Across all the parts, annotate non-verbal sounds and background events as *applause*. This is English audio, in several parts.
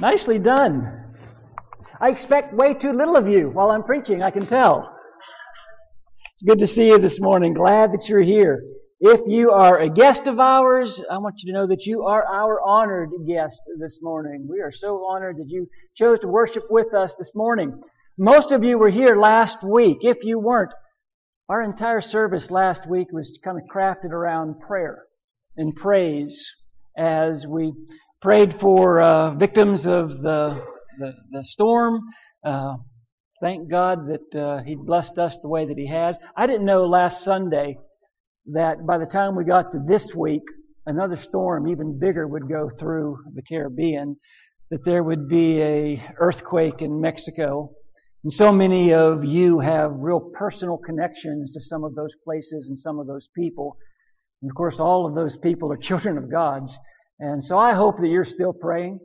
Nicely done. I expect way too little of you while I'm preaching, I can tell. It's good to see you this morning. Glad that you're here. If you are a guest of ours, I want you to know that you are our honored guest this morning. We are so honored that you chose to worship with us this morning. Most of you were here last week. If you weren't, our entire service last week was kind of crafted around prayer and praise as we prayed for uh, victims of the, the, the storm. Uh, thank God that uh, He blessed us the way that He has. I didn't know last Sunday that by the time we got to this week, another storm even bigger would go through the Caribbean, that there would be a earthquake in Mexico. And so many of you have real personal connections to some of those places and some of those people. And of course, all of those people are children of God's. And so I hope that you're still praying.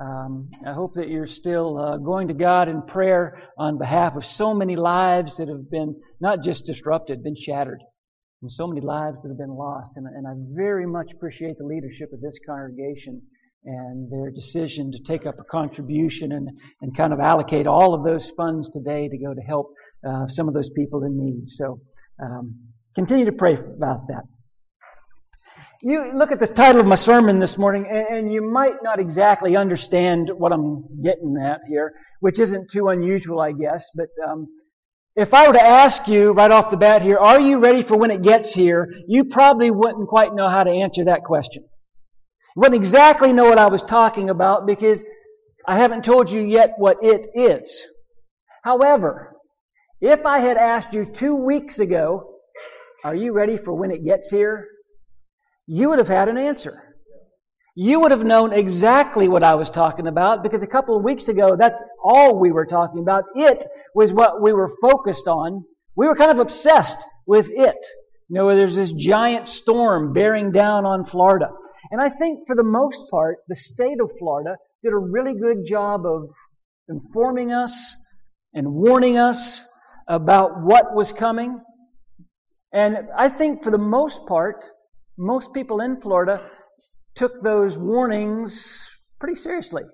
Um, I hope that you're still uh, going to God in prayer on behalf of so many lives that have been not just disrupted, been shattered, and so many lives that have been lost. And, and I very much appreciate the leadership of this congregation and their decision to take up a contribution and, and kind of allocate all of those funds today to go to help uh, some of those people in need. So um, continue to pray about that. You look at the title of my sermon this morning, and you might not exactly understand what I'm getting at here, which isn't too unusual, I guess. But um, if I were to ask you right off the bat here, are you ready for when it gets here? You probably wouldn't quite know how to answer that question. You wouldn't exactly know what I was talking about because I haven't told you yet what it is. However, if I had asked you two weeks ago, are you ready for when it gets here? You would have had an answer. You would have known exactly what I was talking about because a couple of weeks ago, that's all we were talking about. It was what we were focused on. We were kind of obsessed with it. You know, there's this giant storm bearing down on Florida. And I think for the most part, the state of Florida did a really good job of informing us and warning us about what was coming. And I think for the most part, most people in Florida took those warnings pretty seriously.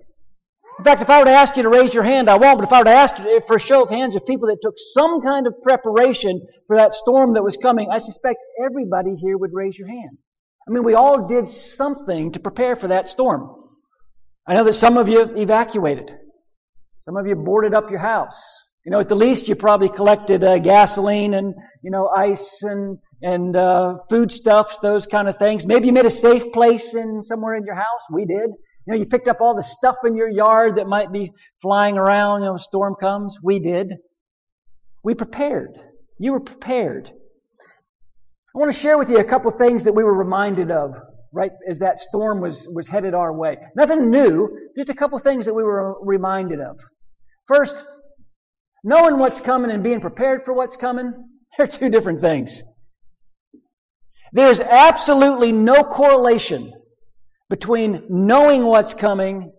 In fact, if I were to ask you to raise your hand, I won't, but if I were to ask for a show of hands of people that took some kind of preparation for that storm that was coming, I suspect everybody here would raise your hand. I mean, we all did something to prepare for that storm. I know that some of you evacuated. Some of you boarded up your house. You know, at the least you probably collected uh, gasoline and, you know, ice and and uh, foodstuffs, those kind of things. Maybe you made a safe place in somewhere in your house. We did. You know, you picked up all the stuff in your yard that might be flying around. You know, storm comes. We did. We prepared. You were prepared. I want to share with you a couple things that we were reminded of right as that storm was, was headed our way. Nothing new, just a couple things that we were reminded of. First, knowing what's coming and being prepared for what's coming, *laughs* they're two different things. There's absolutely no correlation between knowing what's coming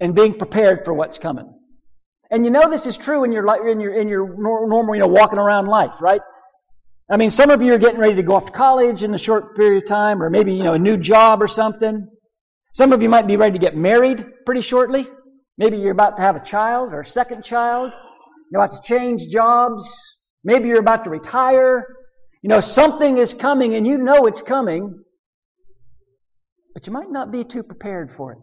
and being prepared for what's coming. And you know this is true in your in your in your normal you know walking around life, right? I mean, some of you are getting ready to go off to college in a short period of time, or maybe you know a new job or something. Some of you might be ready to get married pretty shortly. Maybe you're about to have a child or a second child. You're about to change jobs. Maybe you're about to retire. You know, something is coming and you know it's coming, but you might not be too prepared for it.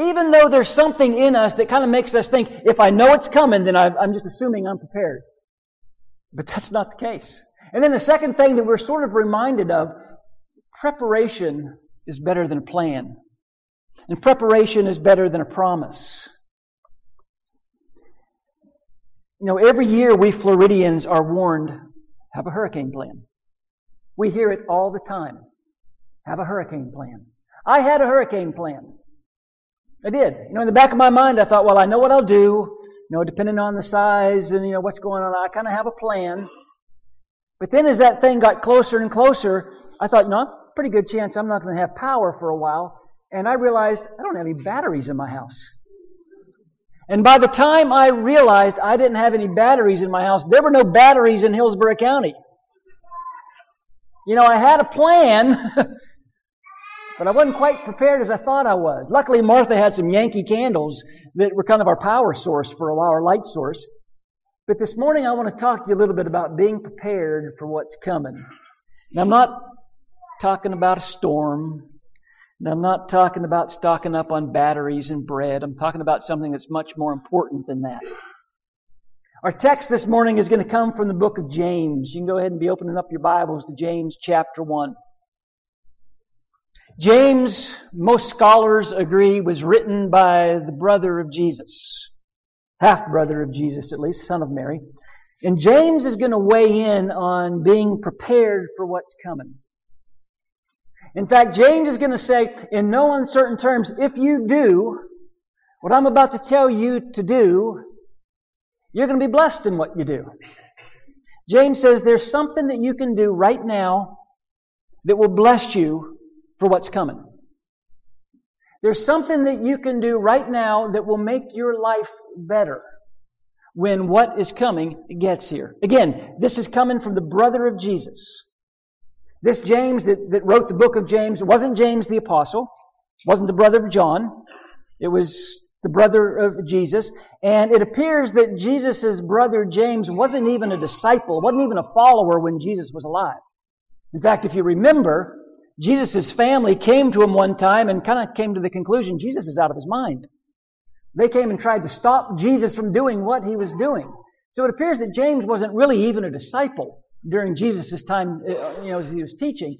Even though there's something in us that kind of makes us think, if I know it's coming, then I'm just assuming I'm prepared. But that's not the case. And then the second thing that we're sort of reminded of, preparation is better than a plan. And preparation is better than a promise. You know, every year we Floridians are warned have a hurricane plan. We hear it all the time. Have a hurricane plan. I had a hurricane plan. I did. You know, in the back of my mind, I thought, well, I know what I'll do. You know, depending on the size and, you know, what's going on, I kind of have a plan. But then as that thing got closer and closer, I thought, no, pretty good chance I'm not going to have power for a while. And I realized I don't have any batteries in my house. And by the time I realized I didn't have any batteries in my house, there were no batteries in Hillsborough County. You know, I had a plan, *laughs* but I wasn't quite prepared as I thought I was. Luckily, Martha had some Yankee candles that were kind of our power source for a while, our light source. But this morning I want to talk to you a little bit about being prepared for what's coming. Now I'm not talking about a storm. Now I'm not talking about stocking up on batteries and bread. I'm talking about something that's much more important than that. Our text this morning is going to come from the book of James. You can go ahead and be opening up your Bibles to James chapter 1. James, most scholars agree, was written by the brother of Jesus. Half brother of Jesus, at least, son of Mary. And James is going to weigh in on being prepared for what's coming. In fact, James is going to say, in no uncertain terms, if you do what I'm about to tell you to do, you're going to be blessed in what you do. James says there's something that you can do right now that will bless you for what's coming. There's something that you can do right now that will make your life better when what is coming gets here. Again, this is coming from the brother of Jesus. This James that, that wrote the book of James wasn't James the apostle, wasn't the brother of John. It was the brother of Jesus. And it appears that Jesus' brother James wasn't even a disciple, wasn't even a follower when Jesus was alive. In fact, if you remember, Jesus' family came to him one time and kind of came to the conclusion Jesus is out of his mind. They came and tried to stop Jesus from doing what he was doing. So it appears that James wasn't really even a disciple during Jesus' time, uh, you know, as he was teaching.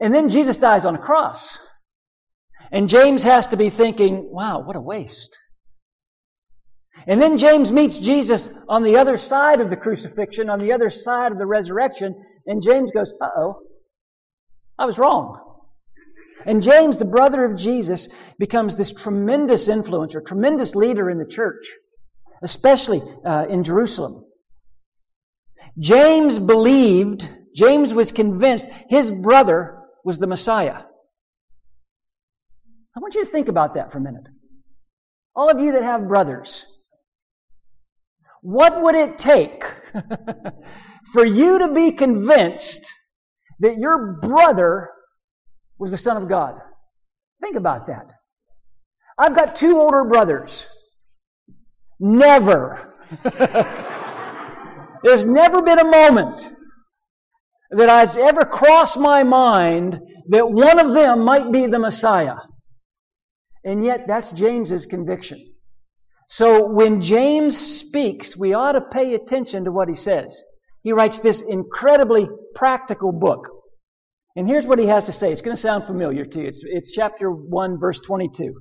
And then Jesus dies on a cross. And James has to be thinking, wow, what a waste. And then James meets Jesus on the other side of the crucifixion, on the other side of the resurrection, and James goes, uh oh, I was wrong. And James, the brother of Jesus, becomes this tremendous influencer, tremendous leader in the church, especially uh, in Jerusalem. James believed, James was convinced his brother was the Messiah. I want you to think about that for a minute. All of you that have brothers, what would it take *laughs* for you to be convinced that your brother was the Son of God. Think about that. I've got two older brothers. Never. *laughs* There's never been a moment that has ever crossed my mind that one of them might be the Messiah. And yet, that's James's conviction. So when James speaks, we ought to pay attention to what he says he writes this incredibly practical book. And here's what he has to say. It's going to sound familiar to you. It's, it's chapter 1, verse 22.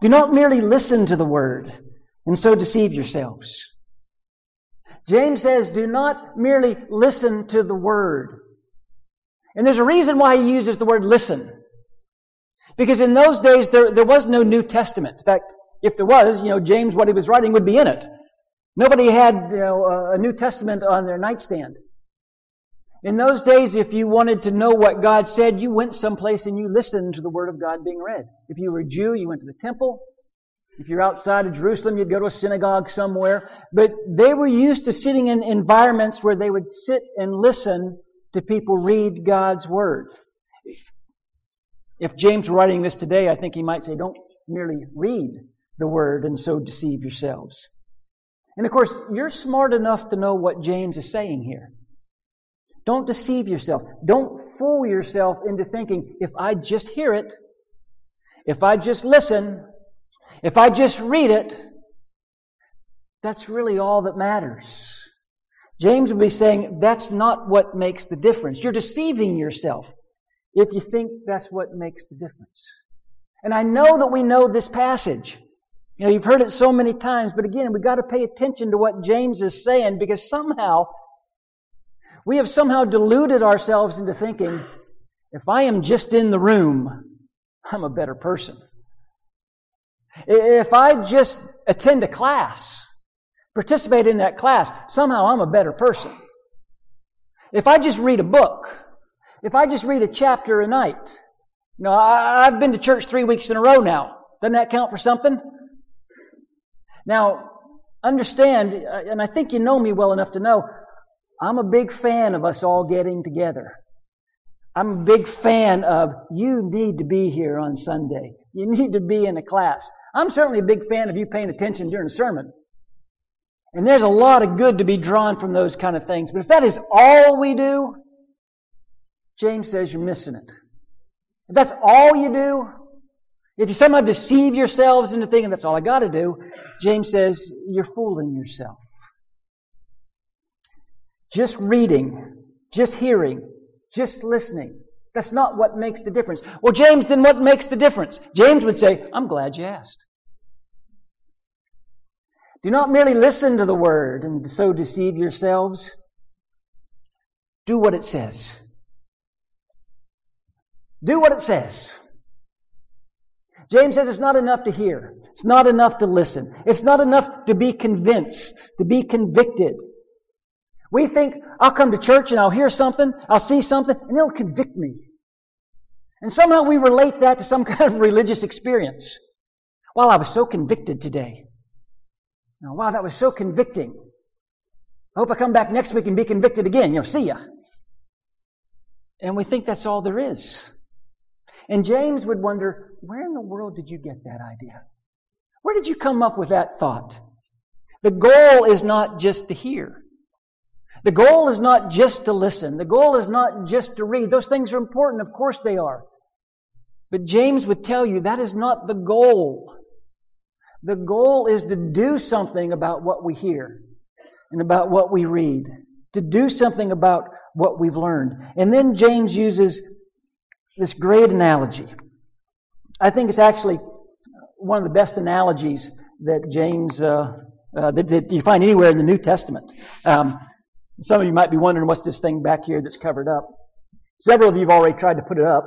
Do not merely listen to the word and so deceive yourselves. James says, do not merely listen to the word. And there's a reason why he uses the word listen. Because in those days, there, there was no New Testament. In fact, if there was, you know, James, what he was writing would be in it. Nobody had you know, a New Testament on their nightstand. In those days, if you wanted to know what God said, you went someplace and you listened to the Word of God being read. If you were a Jew, you went to the temple. If you're outside of Jerusalem, you'd go to a synagogue somewhere. But they were used to sitting in environments where they would sit and listen to people read God's Word. If James were writing this today, I think he might say, don't merely read the Word and so deceive yourselves. And of course, you're smart enough to know what James is saying here. Don't deceive yourself. Don't fool yourself into thinking, if I just hear it, if I just listen, if I just read it, that's really all that matters. James would be saying that's not what makes the difference. You're deceiving yourself if you think that's what makes the difference. And I know that we know this passage. You know, you've heard it so many times, but again, we've got to pay attention to what James is saying because somehow we have somehow deluded ourselves into thinking, if I am just in the room, I'm a better person. If I just attend a class, participate in that class, somehow I'm a better person. If I just read a book, if I just read a chapter a night, you know, I've been to church three weeks in a row now. Doesn't that count for something? Now, understand, uh, and I think you know me well enough to know, I'm a big fan of us all getting together. I'm a big fan of you need to be here on Sunday. You need to be in a class. I'm certainly a big fan of you paying attention during a sermon. And there's a lot of good to be drawn from those kind of things. But if that is all we do, James says you're missing it. If that's all you do, if you somehow deceive yourselves into thinking that's all I got to do, James says you're fooling yourself. Just reading, just hearing, just listening. That's not what makes the difference. Well, James, then what makes the difference? James would say, I'm glad you asked. Do not merely listen to the word and so deceive yourselves. Do what it says. Do what it says. James says it's not enough to hear. It's not enough to listen. It's not enough to be convinced, to be convicted. We think, I'll come to church and I'll hear something, I'll see something, and it'll convict me. And somehow we relate that to some *laughs* kind of religious experience. Well, I was so convicted today. Now, wow, that was so convicting. I hope I come back next week and be convicted again. You know, see ya. And we think that's all there is. And James would wonder, where in the world did you get that idea? Where did you come up with that thought? The goal is not just to hear. The goal is not just to listen. The goal is not just to read. Those things are important. Of course they are. But James would tell you that is not the goal. The goal is to do something about what we hear and about what we read. To do something about what we've learned. And then James uses this great analogy. I think it's actually one of the best analogies that James, uh, uh, that, that, you find anywhere in the New Testament. Um, some of you might be wondering what's this thing back here that's covered up. Several of you have already tried to put it up,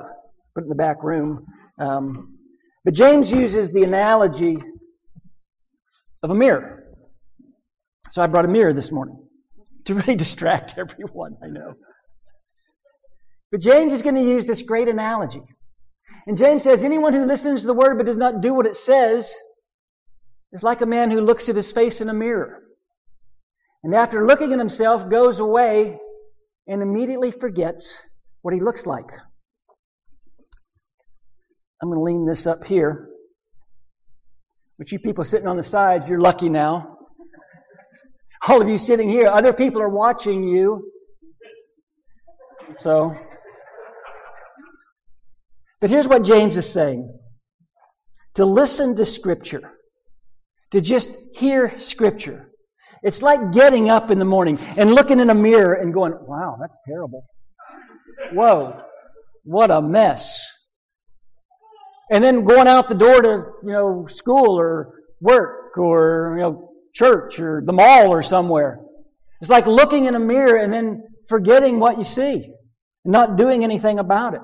put it in the back room. Um, but James uses the analogy of a mirror. So I brought a mirror this morning *laughs* to really distract *laughs* everyone, I know. But James is going to use this great analogy. And James says, anyone who listens to the word but does not do what it says is like a man who looks at his face in a mirror. And after looking at himself, goes away and immediately forgets what he looks like. I'm going to lean this up here. But you people sitting on the sides, you're lucky now. All of you sitting here, other people are watching you. So, but here's what James is saying. To listen to Scripture, to just hear Scripture, it's like getting up in the morning and looking in a mirror and going, wow, that's terrible. Whoa, what a mess. And then going out the door to, you know, school or work or, you know, church or the mall or somewhere. It's like looking in a mirror and then forgetting what you see and not doing anything about it.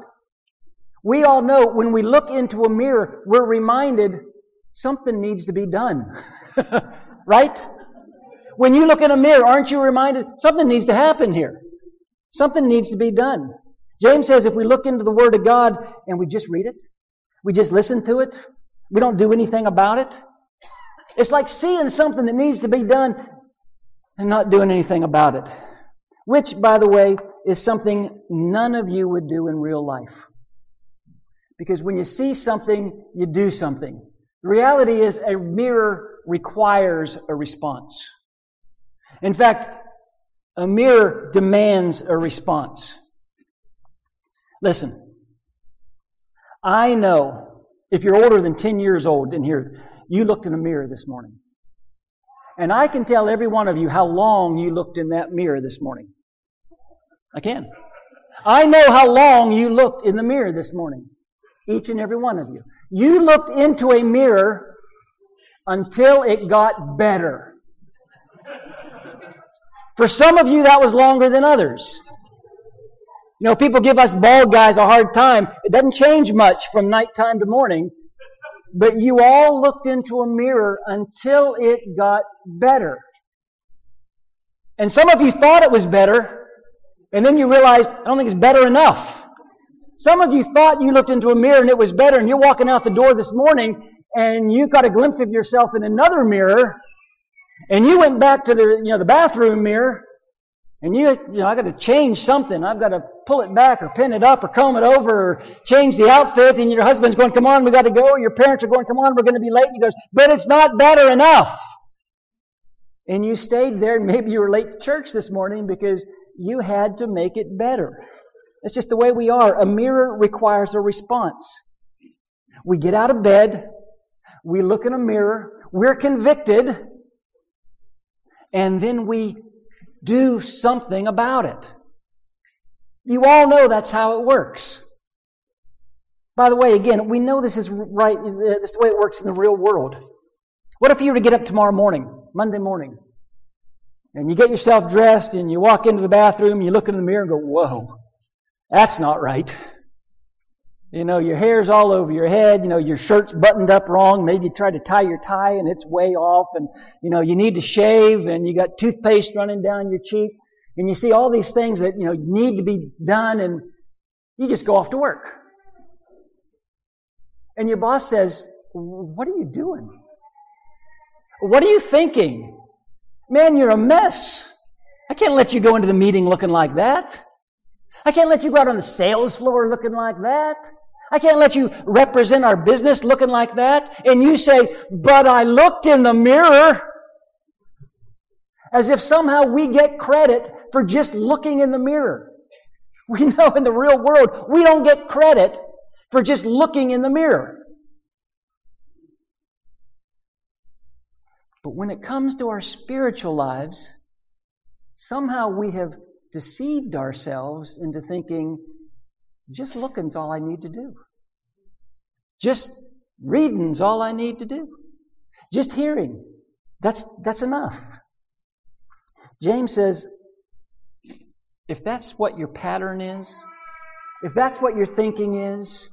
We all know when we look into a mirror, we're reminded something needs to be done. *laughs* right? When you look in a mirror, aren't you reminded something needs to happen here? Something needs to be done. James says if we look into the Word of God and we just read it, we just listen to it, we don't do anything about it, it's like seeing something that needs to be done and not doing anything about it. Which, by the way, is something none of you would do in real life. Because when you see something, you do something. The reality is a mirror requires a response. In fact, a mirror demands a response. Listen, I know if you're older than 10 years old in here, you looked in a mirror this morning. And I can tell every one of you how long you looked in that mirror this morning. I can. I know how long you looked in the mirror this morning. Each and every one of you. You looked into a mirror until it got better. For some of you, that was longer than others. You know, people give us bald guys a hard time. It doesn't change much from nighttime to morning. But you all looked into a mirror until it got better. And some of you thought it was better, and then you realized, I don't think it's better enough. Some of you thought you looked into a mirror and it was better, and you're walking out the door this morning, and you got a glimpse of yourself in another mirror, and you went back to the, you know, the bathroom mirror And you, you know, I got to change something. I've got to pull it back or pin it up or comb it over or change the outfit. And your husband's going, come on, we got to go. Your parents are going, come on, we're going to be late. And he goes, but it's not better enough. And you stayed there maybe you were late to church this morning because you had to make it better. It's just the way we are. A mirror requires a response. We get out of bed. We look in a mirror. We're convicted. And then we do something about it. You all know that's how it works. By the way, again, we know this is right, uh, this is the way it works in the real world. What if you were to get up tomorrow morning, Monday morning, and you get yourself dressed and you walk into the bathroom, and you look in the mirror and go, whoa, that's not right. You know, your hair's all over your head. You know, your shirt's buttoned up wrong. Maybe you tried to tie your tie and it's way off. And, you know, you need to shave and you got toothpaste running down your cheek. And you see all these things that, you know, need to be done and you just go off to work. And your boss says, what are you doing? What are you thinking? Man, you're a mess. I can't let you go into the meeting looking like that. I can't let you go out on the sales floor looking like that. I can't let you represent our business looking like that. And you say, but I looked in the mirror. As if somehow we get credit for just looking in the mirror. We know in the real world, we don't get credit for just looking in the mirror. But when it comes to our spiritual lives, somehow we have deceived ourselves into thinking just looking's all I need to do. Just reading's all I need to do. Just hearing. That's, that's enough. James says, if that's what your pattern is, if that's what your thinking is,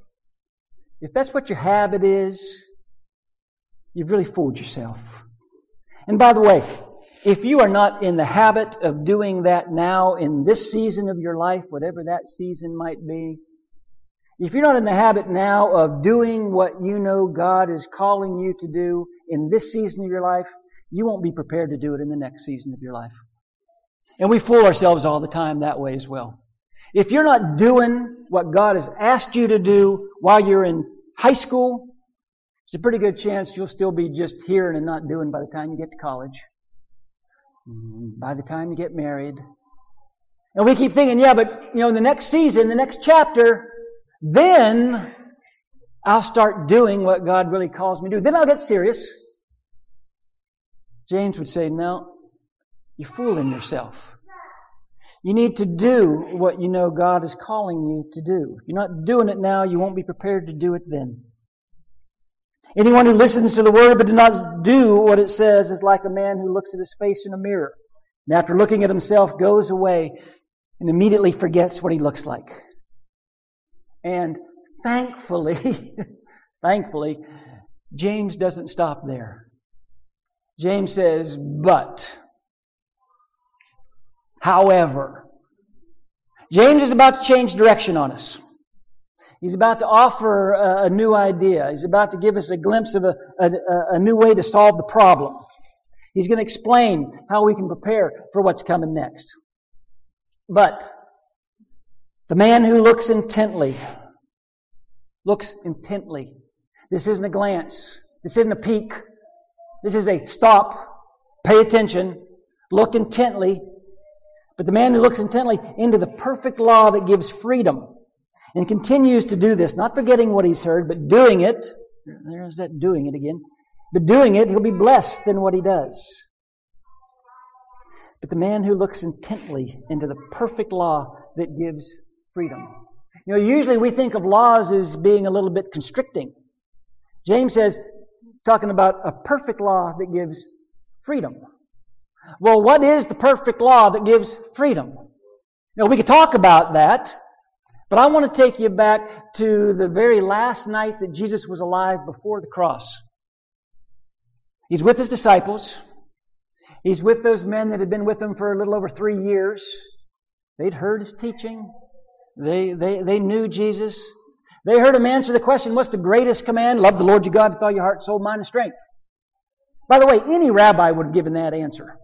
if that's what your habit is, you've really fooled yourself. And by the way, if you are not in the habit of doing that now in this season of your life, whatever that season might be, if you're not in the habit now of doing what you know God is calling you to do in this season of your life, you won't be prepared to do it in the next season of your life. And we fool ourselves all the time that way as well. If you're not doing what God has asked you to do while you're in high school, there's a pretty good chance you'll still be just hearing and not doing by the time you get to college. Mm-hmm. by the time you get married. And we keep thinking, yeah, but, you know, in the next season, the next chapter, then I'll start doing what God really calls me to do. Then I'll get serious. James would say, no, you're fooling yourself. You need to do what you know God is calling you to do. If you're not doing it now, you won't be prepared to do it then. Anyone who listens to the word but does not do what it says is like a man who looks at his face in a mirror and after looking at himself goes away and immediately forgets what he looks like. And thankfully, *laughs* thankfully, James doesn't stop there. James says, but, however, James is about to change direction on us. He's about to offer a, a new idea. He's about to give us a glimpse of a, a, a new way to solve the problem. He's going to explain how we can prepare for what's coming next. But the man who looks intently, looks intently. This isn't a glance. This isn't a peek. This is a stop, pay attention, look intently. But the man who looks intently into the perfect law that gives freedom and continues to do this, not forgetting what he's heard, but doing it. There's that doing it again. But doing it, he'll be blessed in what he does. But the man who looks intently into the perfect law that gives freedom. You know, usually we think of laws as being a little bit constricting. James says, talking about a perfect law that gives freedom. Well, what is the perfect law that gives freedom? Now, we could talk about that, but I want to take you back to the very last night that Jesus was alive before the cross. He's with his disciples. He's with those men that had been with him for a little over three years. They'd heard his teaching. They, they, they knew Jesus. They heard him answer the question, what's the greatest command? Love the Lord your God with all your heart, soul, mind, and strength. By the way, any rabbi would have given that answer.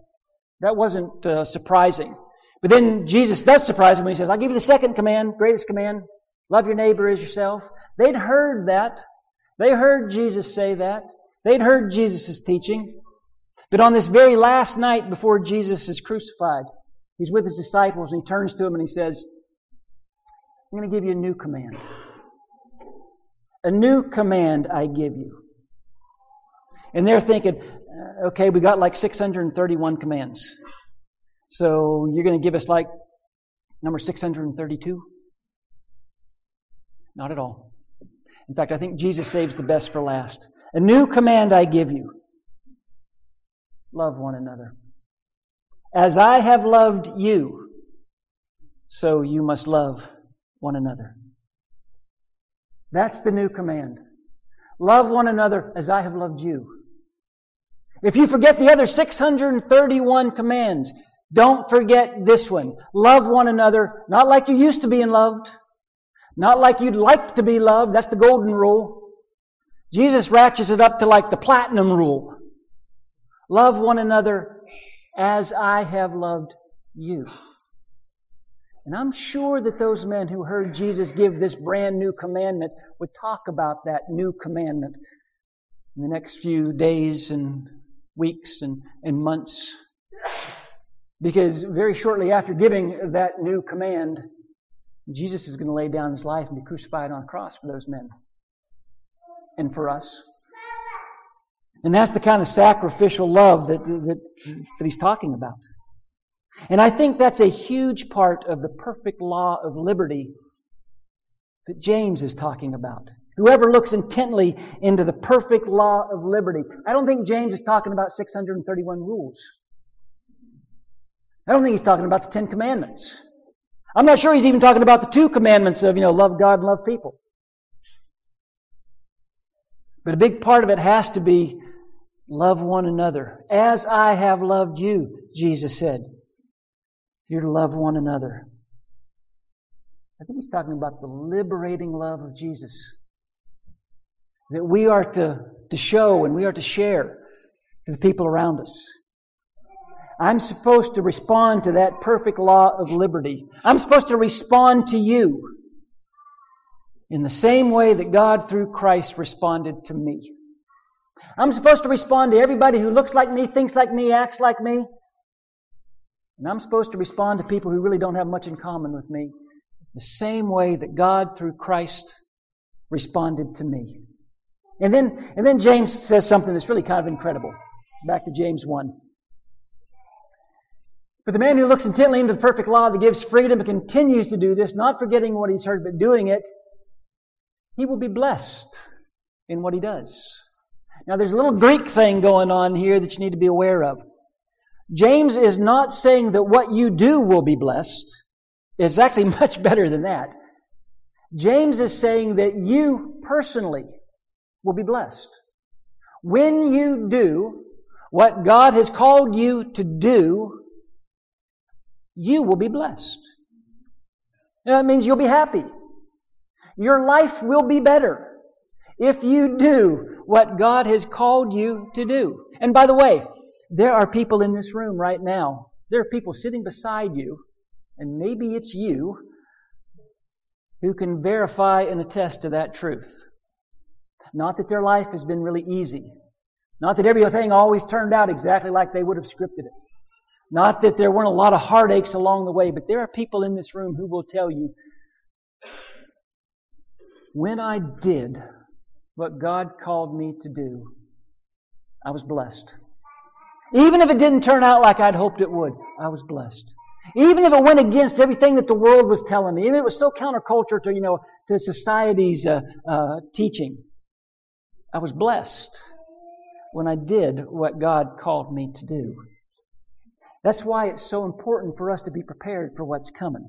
That wasn't uh, surprising. But then Jesus does surprise them when he says, I'll give you the second command, greatest command, love your neighbor as yourself. They'd heard that. They heard Jesus say that. They'd heard Jesus' teaching. But on this very last night before Jesus is crucified, he's with his disciples and he turns to them and he says, I'm going to give you a new command. A new command I give you. And they're thinking, okay, we got like 631 commands. So you're going to give us like number 632? Not at all. In fact, I think Jesus saves the best for last. A new command I give you love one another. As I have loved you, so you must love one another. That's the new command. Love one another as I have loved you. If you forget the other 631 commands, don't forget this one. Love one another, not like you used to being loved, not like you'd like to be loved. That's the golden rule. Jesus ratchets it up to like the platinum rule. Love one another as I have loved you. And I'm sure that those men who heard Jesus give this brand new commandment would talk about that new commandment in the next few days and weeks and, and months. Because very shortly after giving that new command, Jesus is going to lay down his life and be crucified on a cross for those men and for us. And that's the kind of sacrificial love that, that, that he's talking about. And I think that's a huge part of the perfect law of liberty that James is talking about. Whoever looks intently into the perfect law of liberty. I don't think James is talking about 631 rules. I don't think he's talking about the Ten Commandments. I'm not sure he's even talking about the two commandments of, you know, love God and love people. But a big part of it has to be love one another. As I have loved you, Jesus said. You're to love one another. I think he's talking about the liberating love of Jesus. That we are to, to show and we are to share to the people around us. I'm supposed to respond to that perfect law of liberty. I'm supposed to respond to you in the same way that God through Christ responded to me. I'm supposed to respond to everybody who looks like me, thinks like me, acts like me. And I'm supposed to respond to people who really don't have much in common with me the same way that God through Christ responded to me. And then, and then James says something that's really kind of incredible. Back to James 1. But the man who looks intently into the perfect law that gives freedom and continues to do this, not forgetting what he's heard but doing it, he will be blessed in what he does. Now there's a little Greek thing going on here that you need to be aware of. James is not saying that what you do will be blessed. It's actually *laughs* much better than that. James is saying that you personally will be blessed. When you do what God has called you to do, you will be blessed. That means you'll be happy. Your life will be better if you do what God has called you to do. And by the way, there are people in this room right now. There are people sitting beside you, and maybe it's you, who can verify and attest to that truth. Not that their life has been really easy. Not that everything always turned out exactly like they would have scripted it. Not that there weren't a lot of heartaches along the way, but there are people in this room who will tell you, when I did what God called me to do, I was blessed. Even if it didn't turn out like I'd hoped it would, I was blessed. Even if it went against everything that the world was telling me, even if it was so counterculture to, you know, to society's uh, uh, teaching, I was blessed when I did what God called me to do. That's why it's so important for us to be prepared for what's coming.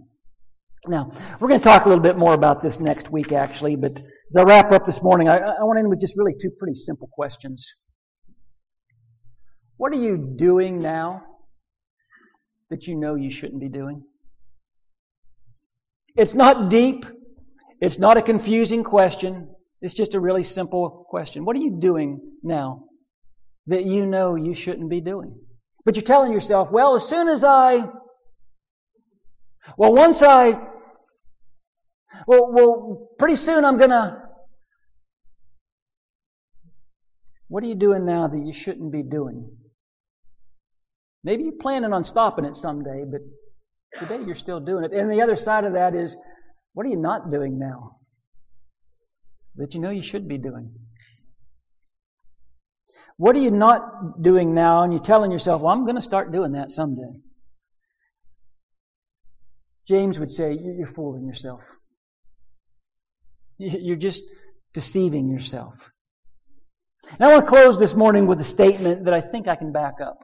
Now, we're going to talk a little bit more about this next week, actually, but as I wrap up this morning, I, I want to end with just really two pretty simple questions. What are you doing now that you know you shouldn't be doing? It's not deep. It's not a confusing question. It's just a really simple question. What are you doing now that you know you shouldn't be doing? But you're telling yourself, well, as soon as I Well, once I, well, well, pretty soon I'm gonna. What are you doing now that you shouldn't be doing? Maybe you're planning on stopping it someday, but today you're still doing it. And the other side of that is, what are you not doing now that you know you should be doing? What are you not doing now and you're telling yourself, well, I'm going to start doing that someday? James would say, you're fooling yourself. You're just deceiving yourself. And I want to close this morning with a statement that I think I can back up.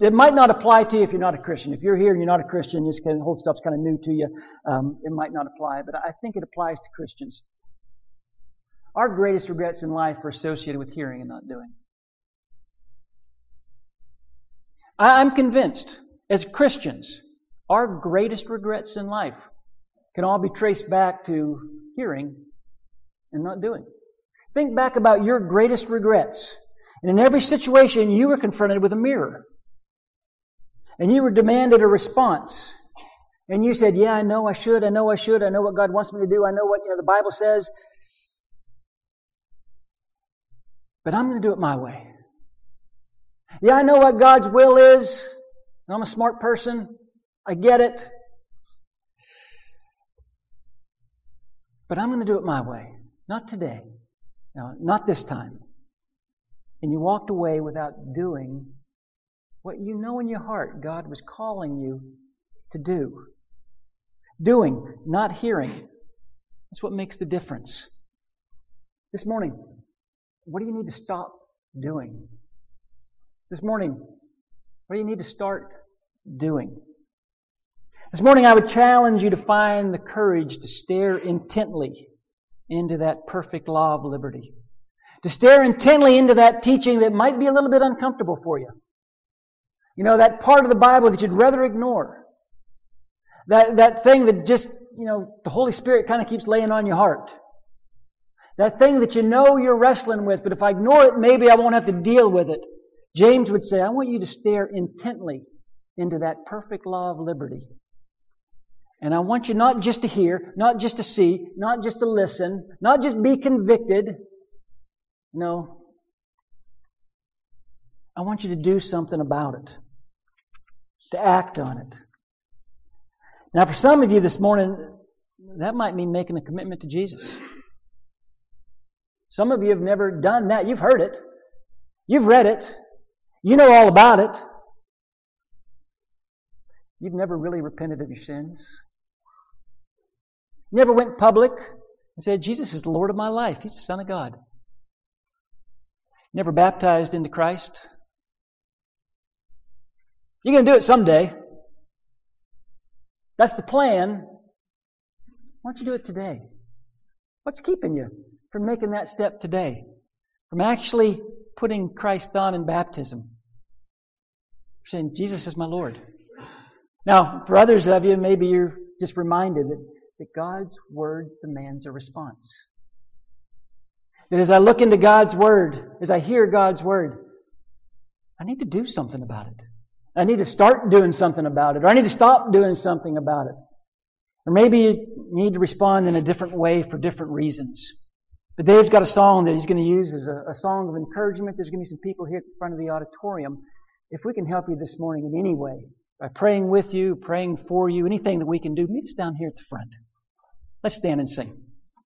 It might not apply to you if you're not a Christian. If you're here and you're not a Christian, this whole stuff's kind of new to you, um, it might not apply. But I think it applies to Christians. Our greatest regrets in life are associated with hearing and not doing. I'm convinced, as Christians, our greatest regrets in life can all be traced back to hearing and not doing. Think back about your greatest regrets. And in every situation, you were confronted with a mirror. And you were demanded a response. And you said, Yeah, I know I should, I know I should, I know what God wants me to do, I know what you know the Bible says. But I'm going to do it my way. Yeah, I know what God's will is. I'm a smart person. I get it. But I'm going to do it my way. Not today. No, not this time. And you walked away without doing what you know in your heart God was calling you to do. Doing, not hearing. That's what makes the difference. This morning, what do you need to stop doing? This morning, what do you need to start doing? This morning, I would challenge you to find the courage to stare intently into that perfect law of liberty. To stare intently into that teaching that might be a little bit uncomfortable for you. You know, that part of the Bible that you'd rather ignore. That, that thing that just, you know, the Holy Spirit kind of keeps laying on your heart. That thing that you know you're wrestling with, but if I ignore it, maybe I won't have to deal with it. James would say, I want you to stare intently into that perfect law of liberty. And I want you not just to hear, not just to see, not just to listen, not just be convicted. No. I want you to do something about it. To act on it. Now, for some of you this morning, that might mean making a commitment to Jesus. Some of you have never done that. You've heard it. You've read it. You know all about it. You've never really repented of your sins. Never went public and said, Jesus is the Lord of my life. He's the Son of God. Never baptized into Christ. You're going to do it someday. That's the plan. Why don't you do it today? What's keeping you? From making that step today, from actually putting Christ on in baptism, saying, Jesus is my Lord. Now, for others of you, maybe you're just reminded that, that God's Word demands a response. That as I look into God's Word, as I hear God's Word, I need to do something about it. I need to start doing something about it, or I need to stop doing something about it. Or maybe you need to respond in a different way for different reasons. But Dave's got a song that he's going to use as a, a song of encouragement. There's going to be some people here at the front of the auditorium. If we can help you this morning in any way, by praying with you, praying for you, anything that we can do, meet us down here at the front. Let's stand and sing.